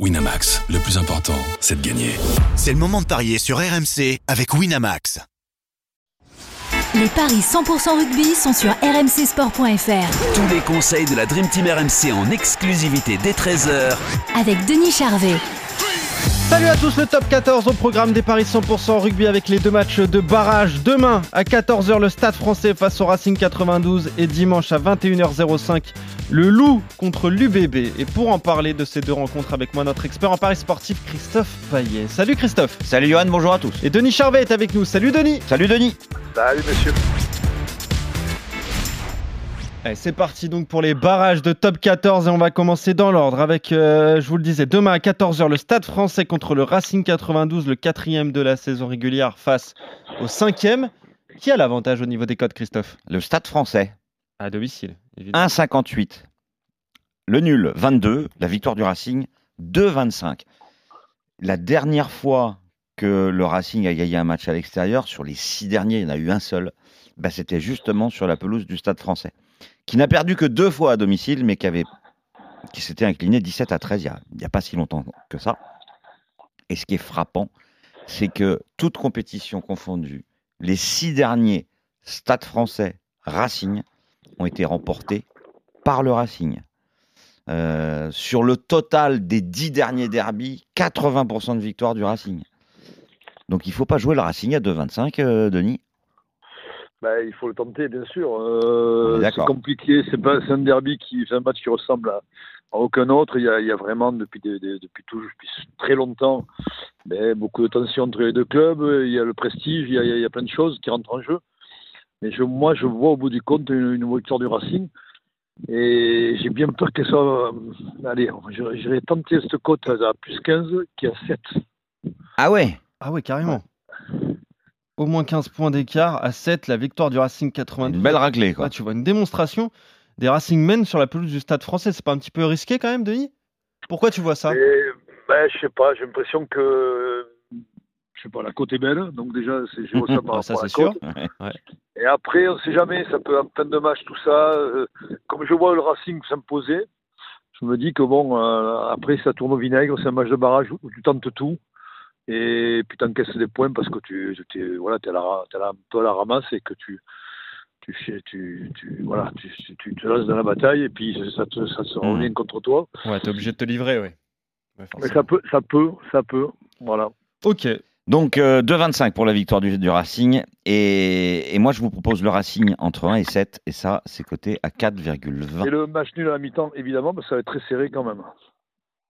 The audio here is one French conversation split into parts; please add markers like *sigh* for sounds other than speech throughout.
Winamax, le plus important, c'est de gagner. C'est le moment de parier sur RMC avec Winamax. Les paris 100% rugby sont sur rmcsport.fr. Tous les conseils de la Dream Team RMC en exclusivité dès 13h Avec Denis Charvet. Salut à tous, le top 14 au programme des Paris 100% rugby avec les deux matchs de barrage. Demain à 14h, le Stade français face au Racing 92 et dimanche à 21h05, le Loup contre l'UBB. Et pour en parler de ces deux rencontres avec moi, notre expert en Paris sportif, Christophe Payet. Salut Christophe. Salut Johan, bonjour à tous. Et Denis Charvet est avec nous. Salut Denis. Salut Denis. Salut monsieur. Allez, c'est parti donc pour les barrages de top 14 et on va commencer dans l'ordre avec, euh, je vous le disais, demain à 14h, le Stade français contre le Racing 92, le quatrième de la saison régulière face au cinquième. Qui a l'avantage au niveau des codes, Christophe? Le Stade français, À domicile, évidemment. 1,58. Le nul, 22. La victoire du Racing, 2,25. La dernière fois que le Racing a gagné un match à l'extérieur, sur les six derniers, il y en a eu un seul, bah, c'était justement sur la pelouse du Stade français, qui n'a perdu que deux fois à domicile, mais qui, avait, qui s'était incliné 17 à 13 il n'y a, a pas si longtemps que ça. Et ce qui est frappant, c'est que toute compétition confondue, les six derniers Stade français Racing ont été remportés par le Racing. Euh, sur le total des dix derniers derbies, 80% de victoire du Racing. Donc il faut pas jouer le Racing à 2,25, euh, Denis. Bah, il faut le tenter, bien sûr. Euh, est c'est compliqué. C'est un derby qui un match qui ressemble à, à aucun autre. Il y a, il y a vraiment depuis des- des- depuis tout depuis très longtemps ben, beaucoup de tensions entre les deux clubs. Il y a le prestige. Y a- il y a plein de choses qui rentrent en jeu. Mais je, moi, je vois au bout du compte une, une victoire du Racing. Et j'ai bien peur qu'elle soit. euh, allez, je- j'irai tenter cette cote à plus 15 qui est à 7. Ah ouais? Ah ouais, carrément. Au moins 15 points d'écart à 7, la victoire du Racing 92. Une belle raclée, quoi. Ah, tu vois, une démonstration des Racing Men sur la pelouse du Stade français. C'est pas un petit peu risqué quand même, Denis? Pourquoi tu vois ça? Et, ben, je sais pas, j'ai l'impression que je sais pas, la côte est belle, donc déjà c'est je vois ça *laughs* par Ah, ça, rapport à c'est la sûr. côte. Et après, on sait jamais, ça peut en fin de match tout ça. euh, comme je vois le Racing s'imposer, je me dis que bon, euh, après ça tourne au vinaigre, c'est un match de barrage où tu tentes tout. Et puis tu encaisses des points parce que tu es, voilà, es à, la, à la, toi à la ramasse et que tu, tu, tu, tu, voilà, tu, tu- tu te lances dans la bataille et puis ça, te, ça se Mhm. revient contre toi. Ouais, t'es obligé de te livrer. Ouais, Mais ça peut, ça peut, ça peut. Voilà. Ok, Donc euh, 2,25 pour la victoire du, du Racing. Et, et moi, je vous propose le Racing entre 1 et 7. Et ça, c'est coté à 4,20. Et le match nul à la mi-temps, évidemment, parce que ça va être très serré quand même.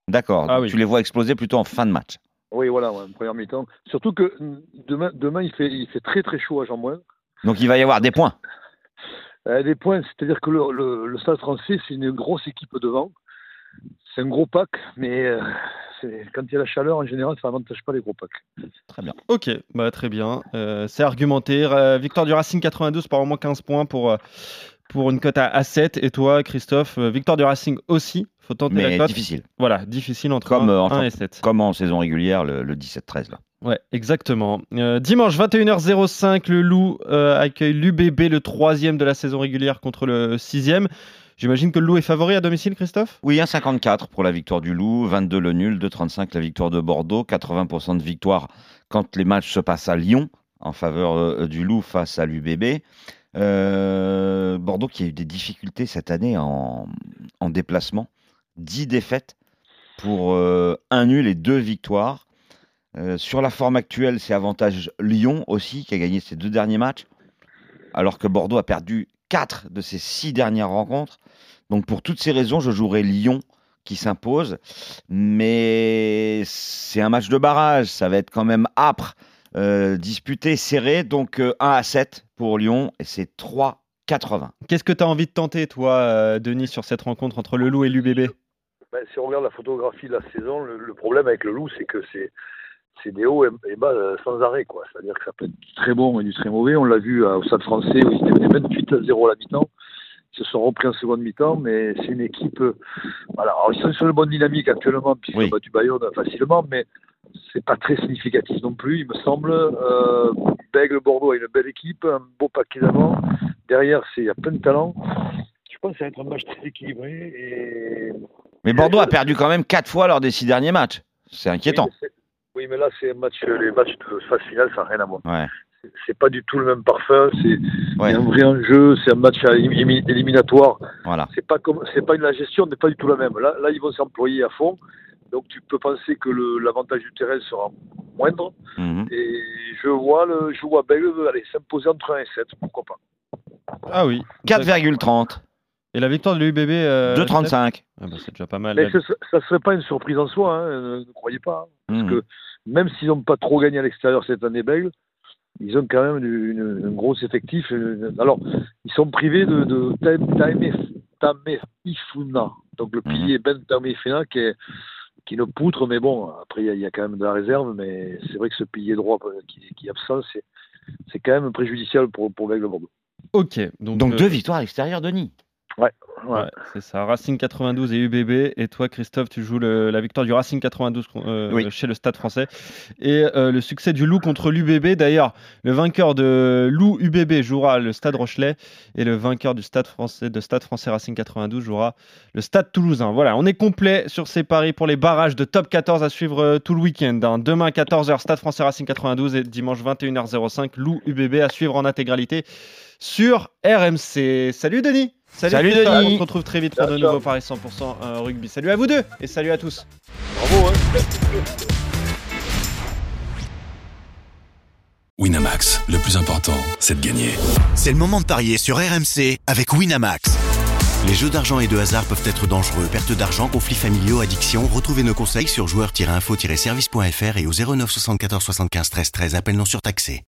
D'accord. Ah donc oui. Tu les vois exploser plutôt en fin de match. Oui, voilà, ouais, première mi-temps. Surtout que mm, demain, demain il, fait, il fait très très chaud à Jean-Moins. Donc il va y avoir des points. Euh, des points, c'est-à-dire que le, le, le Stade français, c'est une grosse équipe devant. C'est un gros pack, mais euh, quand il y a la chaleur, en général, ça n'avantage pas les gros packs. Très bien. ok, bah, très bien. Euh, c'est argumenté. Euh, victoire du Racing 92 par au moins 15 points pour, euh, pour une cote à, à 7. Et toi, Christophe, euh, victoire du Racing aussi. Faut tenter la Mais cote. difficile. Voilà, difficile entre Comme, 1, euh, en 1 et 7. Comme en saison régulière, le, le 17-13. là. Ouais, exactement. Euh, dimanche 21h05, le Loup euh, accueille l'UBB, le troisième de la saison régulière contre le sixième. J'imagine que le Loup est favori à domicile, Christophe? Oui, 1,54 pour la victoire du Loup, 22 le nul, 2,35 la victoire de Bordeaux, 80% de victoire quand les matchs se passent à Lyon en faveur euh, du Loup face à l'UBB. Euh, Bordeaux qui a eu des difficultés cette année en, en déplacement, 10 défaites pour euh, un nul et deux victoires. Euh, sur la forme actuelle, c'est avantage Lyon aussi qui a gagné ses deux derniers matchs, alors que Bordeaux a perdu quatre de ses six dernières rencontres. Donc pour toutes ces raisons, je jouerai Lyon qui s'impose, mais c'est un match de barrage, ça va être quand même âpre, euh, disputé, serré, donc euh, 1 à 7 pour Lyon et c'est 3,80. Qu'est-ce que tu as envie de tenter, toi, euh, Denis, sur cette rencontre entre le Loup et l'UBB Ben, si on regarde la photographie de la saison, le, le problème avec le loup, c'est que c'est c'est des hauts et, bas euh, sans arrêt. quoi. C'est-à-dire que ça peut être du très bon et du très mauvais. On l'a vu euh, au Stade français où ils étaient 28 à 0 à la mi-temps. Ils se sont repris en seconde mi-temps, mais c'est une équipe. euh, voilà, alors ils sont sur une bonne dynamique actuellement, puisqu'ils Oui. ont battu Bayonne facilement, mais c'est pas très significatif non plus, il me semble. Euh, Bègle Bordeaux a une belle équipe, un beau paquet d'avant. Derrière, il y a plein de talents. Je pense que ça va être un match très équilibré et Mais Bordeaux a perdu quand même 4 fois lors des 6 derniers matchs. C'est inquiétant. Oui, oui, mais là, c'est un match, les matchs de phase finale, ça n'a rien à voir. Ouais. C'est- pas du tout le même parfum. C'est Ouais. un vrai enjeu. C'est un match éliminatoire. Voilà. C'est pas comme, c'est pas une la gestion n'est pas du tout la même. Là, là, ils vont s'employer à fond. Donc, tu peux penser que l'avantage du terrain sera moindre. Mhm. Et je vois le, je vois Bègle aller s'imposer entre 1 et 7. Pourquoi pas Ah oui. 4,30. Et la victoire de l'UBB euh, 2,35. ah bah, C'est déjà pas mal. Mais ce- ça ne serait pas une surprise en soi. hein, ne, ne croyez pas. hein. Mhm. que même s'ils n'ont pas trop gagné à l'extérieur cette année Bègle, ils ont quand même une, un gros effectif. Alors, ils sont privés de, de Tameifuna, donc le Mhm. pilier Ben Tameifuna qui est qui est une poutre, mais bon, après il y, a- il y a quand même de la réserve, mais c'est vrai que ce pilier droit euh, qui, qui est absent, c'est c'est quand même préjudiciable pour, pour Bègle Bordeaux. Ok. Donc, Donc euh, deux victoires à l'extérieur, Denis. Ouais. Ouais, c'est ça. Racing 92 et UBB. Et toi, Christophe, tu joues le- la victoire du Racing 92 euh, Oui. chez le Stade français. Et euh, le succès du Loup contre l'UBB. D'ailleurs, le vainqueur de Loup UBB jouera le Stade Rochelet. Et le vainqueur du Stade français, de Stade français Racing 92 jouera le Stade Toulousain. Voilà, on est complet sur ces paris pour les barrages de top 14 à suivre euh, tout le week-end. hein. Demain, 14h, Stade français Racing 92. Et dimanche, 21h05, Loup UBB à suivre en intégralité sur RMC. Salut Denis Salut. Denis. On se retrouve très vite pour de nouveaux paris 100% euh, rugby. Salut à vous deux et salut à tous. Bravo, hein Winamax, le plus important, c'est de gagner. C'est le moment de parier sur RMC avec Winamax. Les jeux d'argent et de hasard peuvent être dangereux. Perte d'argent, conflits familiaux, addiction. Retrouvez nos conseils sur joueurs-info-service.fr et au 09 74 75 13 13. Appel non surtaxé.